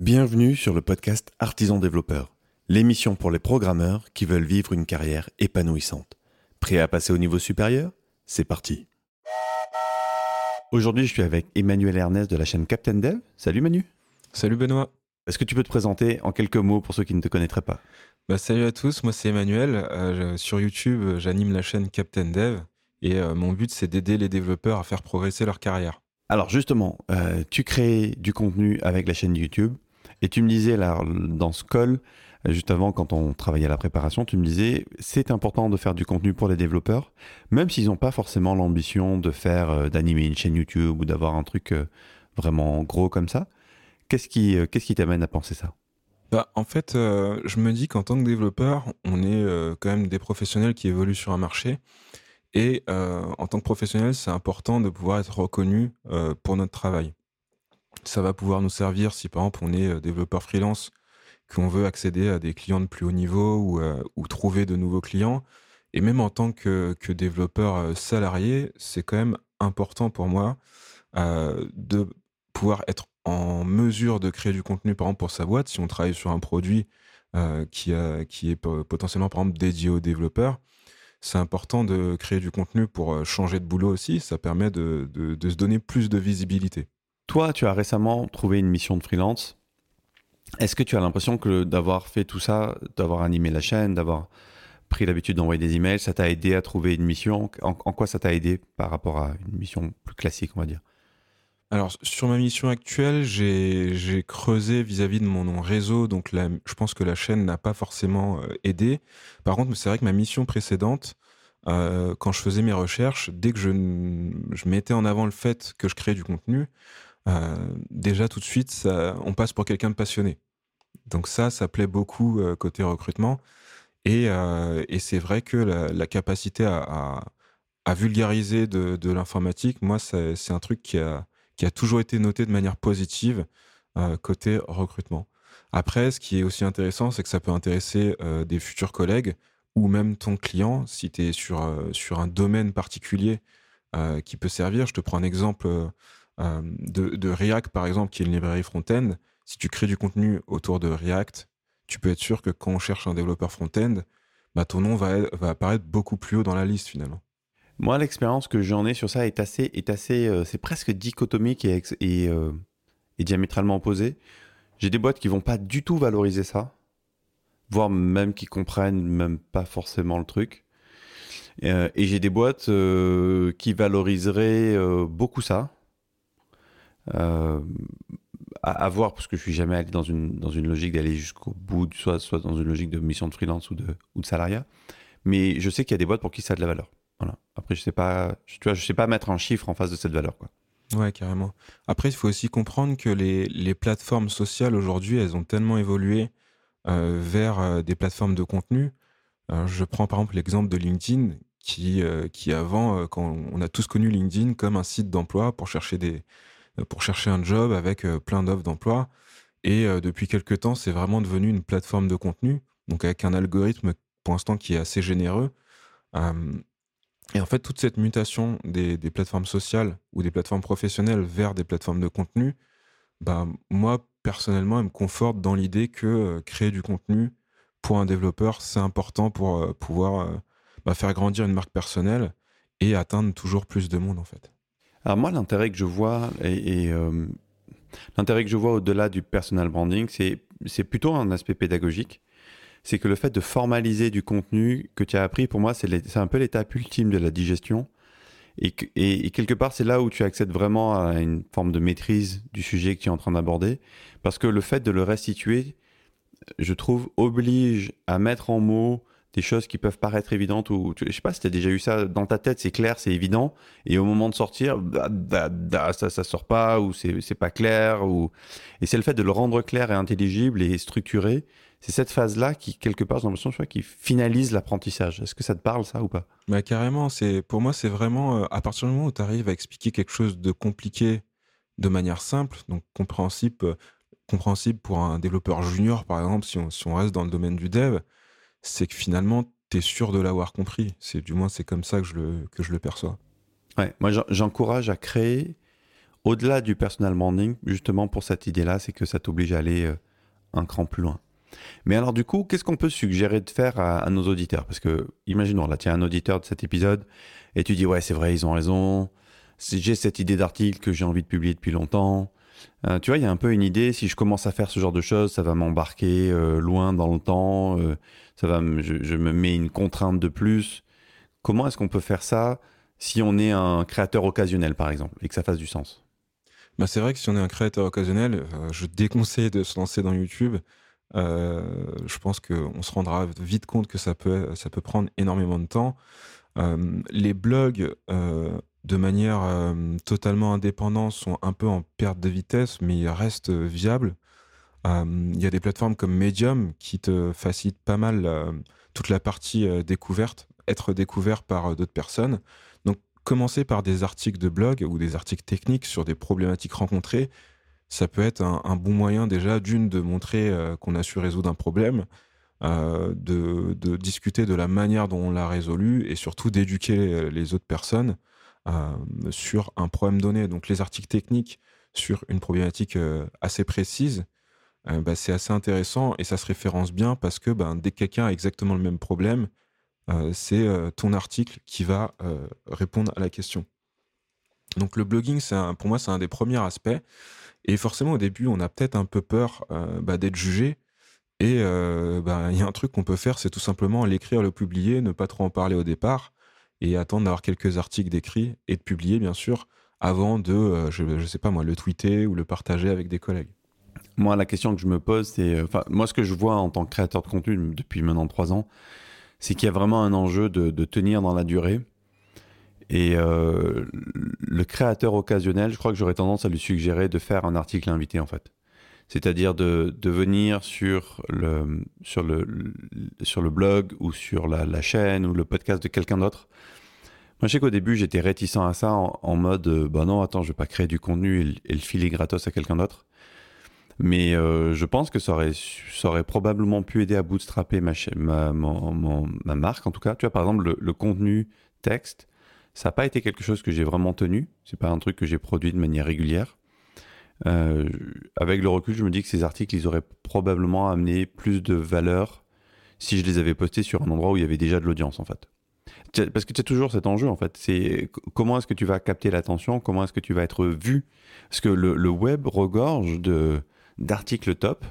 Bienvenue sur le podcast Artisan Développeur, l'émission pour les programmeurs qui veulent vivre une carrière épanouissante. Prêt à passer au niveau supérieur? C'est parti. Aujourd'hui, je suis avec Emmanuel Ernest de la chaîne Captain Dev. Salut Manu. Salut Benoît. Est-ce que tu peux te présenter en quelques mots pour ceux qui ne te connaîtraient pas? Bah, Salut à tous, moi c'est Emmanuel. Euh, sur YouTube, j'anime la chaîne Captain Dev et euh, mon but c'est d'aider les développeurs à faire progresser leur carrière. Alors justement, euh, tu crées du contenu avec la chaîne YouTube. Et tu me disais là, dans ce call, juste avant, quand on travaillait à la préparation, tu me disais, c'est important de faire du contenu pour les développeurs, même s'ils n'ont pas forcément l'ambition de faire, euh, d'animer une chaîne YouTube ou d'avoir un truc euh, vraiment gros comme ça. Qu'est-ce qui, euh, t'amène à penser ça? Bah, en fait, je me dis qu'en tant que développeur, on est quand même des professionnels qui évoluent sur un marché. Et en tant que professionnel, c'est important de pouvoir être reconnu pour notre travail. Ça va pouvoir nous servir si par exemple on est euh, développeur freelance, qu'on veut accéder à des clients de plus haut niveau ou, euh, trouver de nouveaux clients. Et même en tant que, développeur euh, salarié, c'est quand même important pour moi de pouvoir être en mesure de créer du contenu, par exemple, pour sa boîte, si on travaille sur un produit qui, qui est potentiellement, par exemple, dédié aux développeurs. C'est important de créer du contenu pour changer de boulot aussi. Ça permet de se donner plus de visibilité. Toi, tu as récemment trouvé une mission de freelance. Est-ce que tu as l'impression que d'avoir fait tout ça, d'avoir animé la chaîne, d'avoir pris l'habitude d'envoyer des emails, ça t'a aidé à trouver une mission? En, quoi ça t'a aidé par rapport à une mission plus classique, on va dire? Alors sur ma mission actuelle, j'ai creusé vis-à-vis de mon réseau, donc je pense que la chaîne n'a pas forcément euh, aidé. Par contre, c'est vrai que ma mission précédente, euh, quand je faisais mes recherches, dès que je, je mettais en avant le fait que je créais du contenu, euh, déjà tout de suite, on passe pour quelqu'un de passionné. Donc ça, ça plaît beaucoup euh, côté recrutement. Euh, et, c'est vrai que la, capacité à, vulgariser de, l'informatique, moi, c'est un truc qui a, toujours été noté de manière positive côté recrutement. Après, ce qui est aussi intéressant, c'est que ça peut intéresser des futurs collègues ou même ton client si tu es sur un domaine particulier qui peut servir. Je te prends un exemple euh, de, React, par exemple, qui est une librairie front-end, si tu crées du contenu autour de React, tu peux être sûr que quand on cherche un développeur front-end, bah, ton nom va, apparaître beaucoup plus haut dans la liste finalement. Moi, l'expérience que j'en ai sur ça est assez, euh, c'est presque dichotomique et, euh, et, diamétralement opposé. J'ai des boîtes qui vont pas du tout valoriser ça, voire même qui comprennent même pas forcément le truc. et j'ai des boîtes qui valoriseraient beaucoup ça, euh, à, voir, parce que je suis jamais allé dans une, dans une logique d'aller jusqu'au bout, soit, soit dans une logique de mission de freelance ou de, ou de salariat. Mais je sais qu'il y a des boîtes pour qui ça a de la valeur. Voilà. Après, je sais pas, tu vois, je sais pas mettre un chiffre en face de cette valeur, quoi. Ouais, carrément. Après, il faut aussi comprendre que les, les plateformes sociales aujourd'hui, elles ont tellement évolué euh, vers euh, des plateformes de contenu. je prends par exemple l'exemple de LinkedIn, qui, qui avant, quand on a tous connu LinkedIn comme un site d'emploi pour chercher des, pour chercher un job avec euh, plein d'offres d'emploi. Et euh, depuis quelques temps, c'est vraiment devenu une plateforme de contenu, donc avec un algorithme pour l'instant qui est assez généreux. et en fait, toute cette mutation des, plateformes sociales ou des plateformes professionnelles vers des plateformes de contenu, bah, moi, personnellement, elle me conforte dans l'idée que créer du contenu pour un développeur, c'est important pour pouvoir bah, faire grandir une marque personnelle et atteindre toujours plus de monde, en fait. Alors moi, l'intérêt que je vois, et, euh, l'intérêt que je vois au-delà du personal branding, c'est plutôt un aspect pédagogique. C'est que le fait de formaliser du contenu que tu as appris, pour moi, c'est un peu l'étape ultime de la digestion. Et, et, quelque part, c'est là où tu accèdes vraiment à une forme de maîtrise du sujet que tu es en train d'aborder. Parce que le fait de le restituer, je trouve, oblige à mettre en mots des choses qui peuvent paraître évidentes ou je sais pas si tu as déjà eu ça dans ta tête, c'est clair, c'est évident. Et au moment de sortir, bah, bah, bah, ça ça sort pas ou c'est pas clair ou et c'est le fait de le rendre clair et intelligible et structuré, c'est cette phase-là qui quelque part j'ai l'impression qui finalise l'apprentissage. Est-ce que ça te parle ça ou pas? Bah carrément, c'est pour moi c'est vraiment euh, à partir du moment où tu arrives à expliquer quelque chose de compliqué de manière simple, donc compréhensible euh, compréhensible pour un développeur junior par exemple si on, si on reste dans le domaine du dev c'est que finalement, tu es sûr de l'avoir compris. C'est Du moins, c'est comme ça que je le, que je le perçois. Ouais, moi, j'encourage à créer au-delà du personal branding, justement pour cette idée-là, c'est que ça t'oblige à aller euh, un cran plus loin. Mais alors du coup, qu'est-ce qu'on peut suggérer de faire à, nos auditeurs? Parce que, imaginons, là, tu un auditeur de cet épisode et tu dis, ouais, c'est vrai, ils ont raison, j'ai cette idée d'article que j'ai envie de publier depuis longtemps. Euh, tu vois, il y a un peu une idée, si je commence à faire ce genre de choses, ça va m'embarquer euh, loin dans le temps, ça va je, me mets une contrainte de plus. Comment est-ce qu'on peut faire ça si on est un créateur occasionnel, par exemple, et que ça fasse du sens? Bah, C'est vrai que si on est un créateur occasionnel, je déconseille de se lancer dans YouTube. Euh, je pense qu'on se rendra vite compte que ça peut, ça peut prendre énormément de temps. Euh, les blogs, euh, de manière totalement indépendante, sont un peu en perte de vitesse, mais ils restent viables. Il y a des plateformes comme Medium qui te facilitent pas mal toute la partie découverte, être découvert par d'autres personnes. Donc, commencer par des articles de blog ou des articles techniques sur des problématiques rencontrées, ça peut être un, bon moyen déjà d'une de montrer euh, qu'on a su résoudre un problème, euh, de, discuter de la manière dont on l'a résolu et surtout d'éduquer les autres personnes euh, sur un problème donné. Donc les articles techniques sur une problématique assez précise, bah, c'est assez intéressant et ça se référence bien parce que ben, dès que quelqu'un a exactement le même problème, c'est ton article qui va répondre à la question. Donc le blogging, pour moi, c'est un des premiers aspects. Et forcément, au début, on a peut-être un peu peur euh, bah, d'être jugé. Et euh, bah, il y a un truc qu'on peut faire, c'est tout simplement l'écrire, le publier, ne pas trop en parler au départ, et attendre d'avoir quelques articles d'écrit et de publier, bien sûr, avant de, euh, je, ne sais pas moi, le tweeter ou le partager avec des collègues. Moi, la question que je me pose, c'est, enfin, moi, ce que je vois en tant que créateur de contenu depuis maintenant trois ans, c'est qu'il y a vraiment un enjeu de tenir dans la durée et euh, le créateur occasionnel, je crois que j'aurais tendance à lui suggérer de faire un article invité en fait. C'est-à-dire de, de, venir sur le, sur, le, sur le blog ou sur la, chaîne ou le podcast de quelqu'un d'autre. Moi, je sais qu'au début, j'étais réticent à ça en, mode euh, bah non, attends, je vais pas créer du contenu et, le filer gratos à quelqu'un d'autre. Mais euh, je pense que ça aurait, ça aurait probablement pu aider à bootstrapper ma, ma, ma, ma marque, en tout cas. Tu vois, par exemple, le, le contenu texte, ça n'a pas été quelque chose que j'ai vraiment tenu. C'est pas un truc que j'ai produit de manière régulière. Euh, avec le recul, je me dis que ces articles, ils auraient probablement amené plus de valeur si je les avais postés sur un endroit où il y avait déjà de l'audience, en fait. Parce que c'est toujours cet enjeu, en fait. C'est comment est-ce que tu vas capter l'attention, comment est-ce que tu vas être vu? Parce que le, web regorge de d'articles top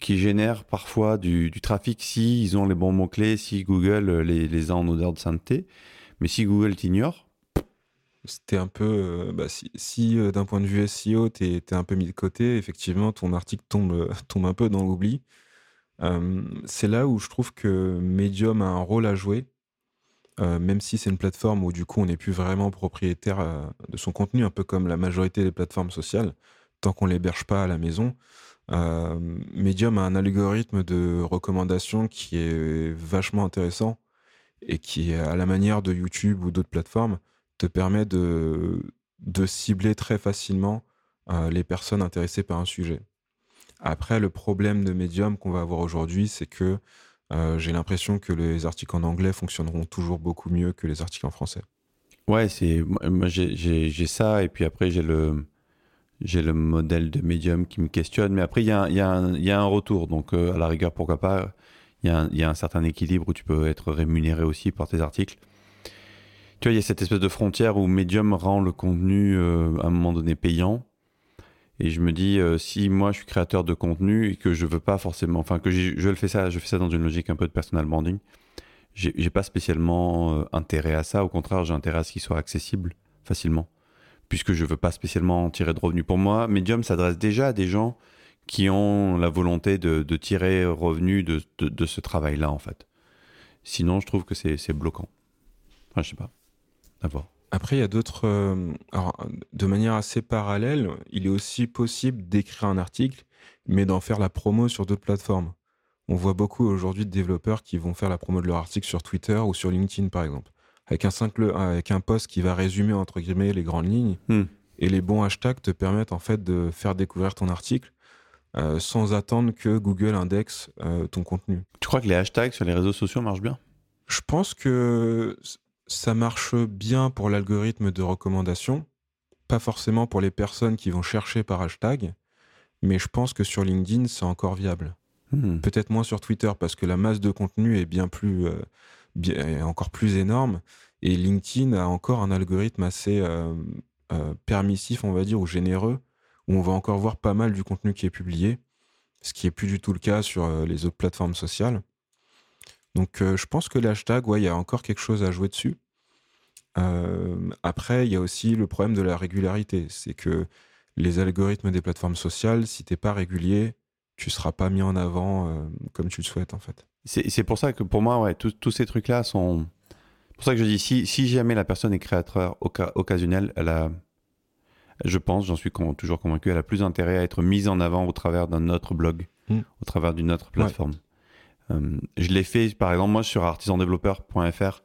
qui génèrent parfois du, trafic si ils ont les bons mots-clés, si Google les, les a en odeur de sainteté. Mais si Google t'ignore, c'était un peu, euh, bah, si, euh, d'un point de vue SEO, tu es, un peu mis de côté, effectivement, ton article tombe, euh, tombe un peu dans l'oubli. c'est là où je trouve que Medium a un rôle à jouer, même si c'est une plateforme où du coup on n'est plus vraiment propriétaire de son contenu, un peu comme la majorité des plateformes sociales, tant qu'on ne l'héberge pas à la maison. Medium a un algorithme de recommandation qui est vachement intéressant et qui, à la manière de YouTube ou d'autres plateformes, te permet de, cibler très facilement euh, les personnes intéressées par un sujet. Après, le problème de Medium qu'on va avoir aujourd'hui, c'est que euh, j'ai l'impression que les articles en anglais fonctionneront toujours beaucoup mieux que les articles en français. Ouais, c'est j'ai ça et puis après j'ai le j'ai le modèle de Medium qui me questionne, mais après il y a, y, y a, un retour, donc euh, à la rigueur pourquoi pas il y, a un, certain équilibre où tu peux être rémunéré aussi par tes articles. Tu vois, il y a cette espèce de frontière où Medium rend le contenu euh, à un moment donné payant. Et je me dis, euh, si moi je suis créateur de contenu et que je veux pas forcément, enfin que je le fais ça, je fais ça dans une logique un peu de personal branding, j'ai pas spécialement euh, intérêt à ça. Au contraire, j'ai intérêt à ce qu'il soit accessible facilement, puisque je veux pas spécialement tirer de revenus. Pour moi, Medium s'adresse déjà à des gens qui ont la volonté de, tirer revenu de, de, ce travail-là, en fait. Sinon, je trouve que c'est bloquant. Enfin, je sais pas. Voir. Après, il y a d'autres. Euh, de manière assez parallèle, il est aussi possible d'écrire un article, mais d'en faire la promo sur d'autres plateformes. On voit beaucoup aujourd'hui de développeurs qui vont faire la promo de leur article sur Twitter ou sur LinkedIn, par exemple, avec un simple, avec un post qui va résumer entre guillemets les grandes lignes. Hmm. Et les bons hashtags te permettent en fait de faire découvrir ton article euh, sans attendre que Google indexe euh, ton contenu. Tu crois que les hashtags sur les réseaux sociaux marchent bien? Je pense que ça marche bien pour l'algorithme de recommandation, pas forcément pour les personnes qui vont chercher par hashtag, mais je pense que sur LinkedIn, c'est encore viable. Hmm. Peut-être moins sur Twitter parce que la masse de contenu est bien plus, euh, encore plus énorme. Et LinkedIn a encore un algorithme assez euh, euh, permissif, on va dire, ou généreux, où on va encore voir pas mal du contenu qui est publié, ce qui est plus du tout le cas sur les autres plateformes sociales. Donc je pense que l'hashtag, ouais, il y a encore quelque chose à jouer dessus. après, il y a aussi le problème de la régularité. C'est que les algorithmes des plateformes sociales, si t'es pas régulier, tu seras pas mis en avant euh, comme tu le souhaites en fait. C'est pour ça que pour moi, ouais, tous ces trucs-là sont. C'est pour ça que je dis, si, si, jamais la personne est créateur occasionnel, elle a, je pense, j'en suis toujours convaincu, elle a plus intérêt à être mise en avant au travers d'un autre blog, hmm. au travers d'une autre plateforme. Euh, je l'ai fait, par exemple, moi sur artisandéveloppeur.fr,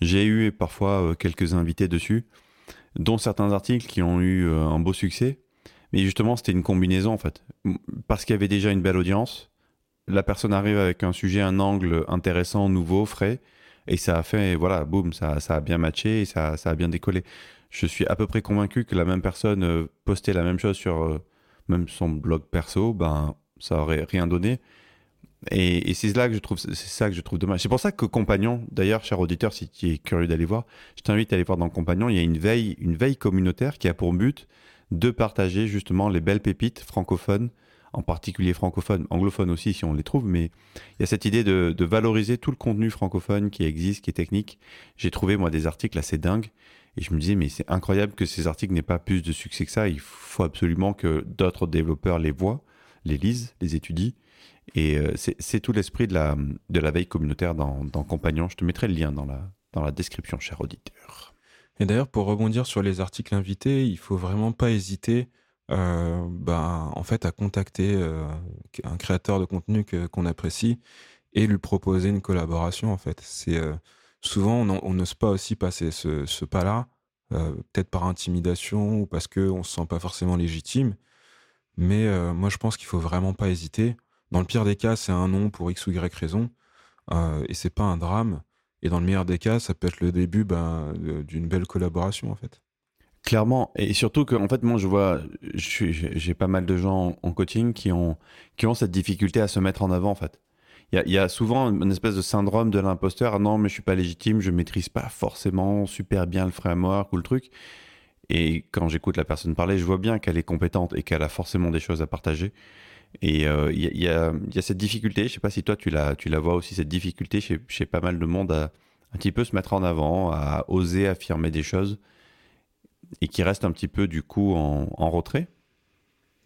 j'ai eu parfois euh, quelques invités dessus, dont certains articles qui ont eu un beau succès, mais justement, c'était une combinaison en fait. Parce qu'il y avait déjà une belle audience, la personne arrive avec un sujet, un angle intéressant, nouveau, frais, et ça a fait, voilà, boum, ça, a bien matché et ça, ça, a bien décollé. Je suis à peu près convaincu que la même personne euh, postait la même chose sur euh, même son blog perso, ben ça aurait rien donné. Et, c'est là que je trouve, c'est ça que je trouve dommage. C'est pour ça que Compagnon, d'ailleurs, cher auditeur, si tu es curieux d'aller voir, je t'invite à aller voir dans Compagnon. Il y a une veille, une veille communautaire qui a pour but de partager justement les belles pépites francophones, en particulier francophones, anglophones aussi si on les trouve, mais il y a cette idée de, valoriser tout le contenu francophone qui existe, qui est technique. J'ai trouvé moi des articles assez dingues et je me disais mais c'est incroyable que ces articles n'aient pas plus de succès que ça. Il faut absolument que d'autres développeurs les voient, les lisent, les étudient. Et euh, c'est tout l'esprit de la, de la veille communautaire dans, dans Compagnon. Je te mettrai le lien dans la, dans la description, cher auditeur. Et d'ailleurs, pour rebondir sur les articles invités, il faut vraiment pas hésiter euh, bah, en fait, à contacter euh, un créateur de contenu qu'on apprécie et lui proposer une collaboration. En fait, c'est euh, souvent on n'ose pas aussi passer ce, pas-là, peut-être par intimidation ou parce qu'on se sent pas forcément légitime. Mais moi, je pense qu'il faut vraiment pas hésiter. Dans le pire des cas, c'est un nom pour x ou y raison, et c'est pas un drame. Et dans le meilleur des cas, ça peut être le début ben, d'une belle collaboration, en fait. Clairement, et surtout que, fait, moi, je vois, j'ai pas mal de gens en coaching qui ont, qui ont cette difficulté à se mettre en avant, en fait. Il y, a, souvent une espèce de syndrome de l'imposteur. Non, mais je suis pas légitime, je maîtrise pas forcément super bien le framework ou le truc. Et quand j'écoute la personne parler, je vois bien qu'elle est compétente et qu'elle a forcément des choses à partager. Et euh, il y, a, cette difficulté, je sais pas si toi tu la, vois aussi, cette difficulté chez, pas mal de monde à un petit peu se mettre en avant, à oser affirmer des choses, et qui reste un petit peu du coup en, en retrait?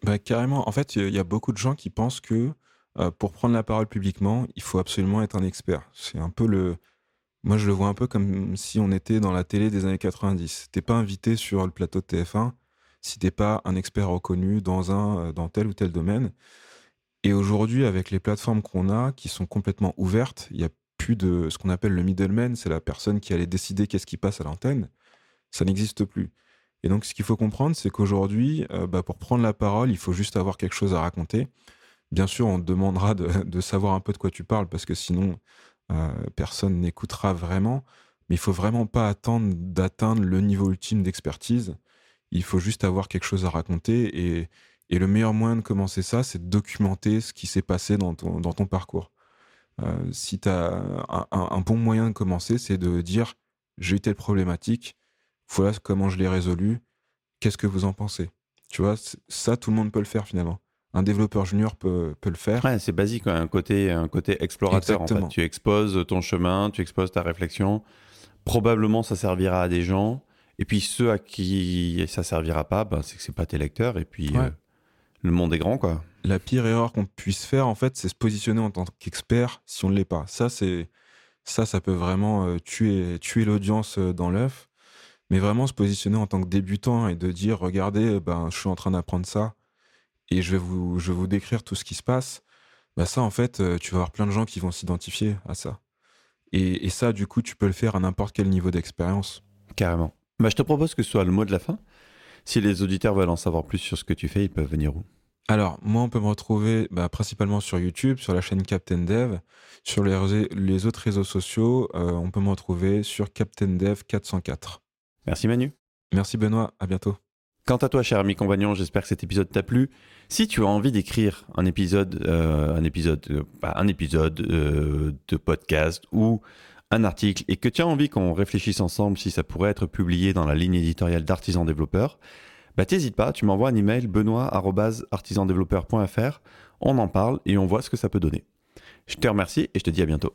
Bah, Carrément, en fait, il y a beaucoup de gens qui pensent que euh, pour prendre la parole publiquement, il faut absolument être un expert. C'est un peu le... Moi, je le vois un peu comme si on était dans la télé des années 90. T'es pas invité sur le plateau de TF1 si t'es pas un expert reconnu dans un euh, dans tel ou tel domaine. Et aujourd'hui, avec les plateformes qu'on a, qui sont complètement ouvertes, il y a plus de ce qu'on appelle le middleman, c'est la personne qui allait décider qu'est-ce qui passe à l'antenne. Ça n'existe plus. Et donc, ce qu'il faut comprendre, c'est qu'aujourd'hui, euh, bah, pour prendre la parole, il faut juste avoir quelque chose à raconter. Bien sûr, on te demandera de, savoir un peu de quoi tu parles, parce que sinon, euh, personne n'écoutera vraiment. Mais il faut vraiment pas attendre d'atteindre le niveau ultime d'expertise. Il faut juste avoir quelque chose à raconter. Et, le meilleur moyen de commencer ça, c'est de documenter ce qui s'est passé dans ton, dans ton parcours. Euh, si tu as un, bon moyen de commencer, c'est de dire j'ai eu telle problématique, voilà comment je l'ai résolu, qu'est-ce que vous en pensez? Tu vois, ça, tout le monde peut le faire finalement. Un développeur junior peut, peut le faire. Ouais, c'est basique, un côté, un côté explorateur. En fait. Tu exposes ton chemin, tu exposes ta réflexion. Probablement, ça servira à des gens. Et puis ceux à qui ça servira pas, ben, c'est que c'est pas tes lecteurs. Et puis euh, le monde est grand, quoi. La pire erreur qu'on puisse faire, en fait, c'est se positionner en tant qu'expert si on ne l'est pas. Ça, c'est ça, ça peut vraiment euh, tuer tuer l'audience euh, dans l'œuf. Mais vraiment se positionner en tant que débutant et de dire, regardez, ben, je suis en train d'apprendre ça et je vais vous, je vais vous décrire tout ce qui se passe. Bah ça, en fait, tu vas avoir plein de gens qui vont s'identifier à ça. Et, et, ça, du coup, tu peux le faire à n'importe quel niveau d'expérience. Carrément. Bah, je te propose que ce soit le mot de la fin. Si les auditeurs veulent en savoir plus sur ce que tu fais, ils peuvent venir où? Alors, moi, on peut me retrouver bah, principalement sur YouTube, sur la chaîne Captain Dev. Sur les, les autres réseaux sociaux, euh, on peut me retrouver sur Captain Dev 404. Merci Manu. Merci Benoît, à bientôt. Quant à toi, cher ami compagnon, j'espère que cet épisode t'a plu. Si tu as envie d'écrire un épisode, euh, un épisode, euh, un épisode de podcast ou un article et que tu as envie qu'on réfléchisse ensemble si ça pourrait être publié dans la ligne éditoriale d'Artisan Développeur, bah t'hésites pas, tu m'envoies un email benoît@artisandéveloppeur.fr, on en parle et on voit ce que ça peut donner. Je te remercie et je te dis à bientôt.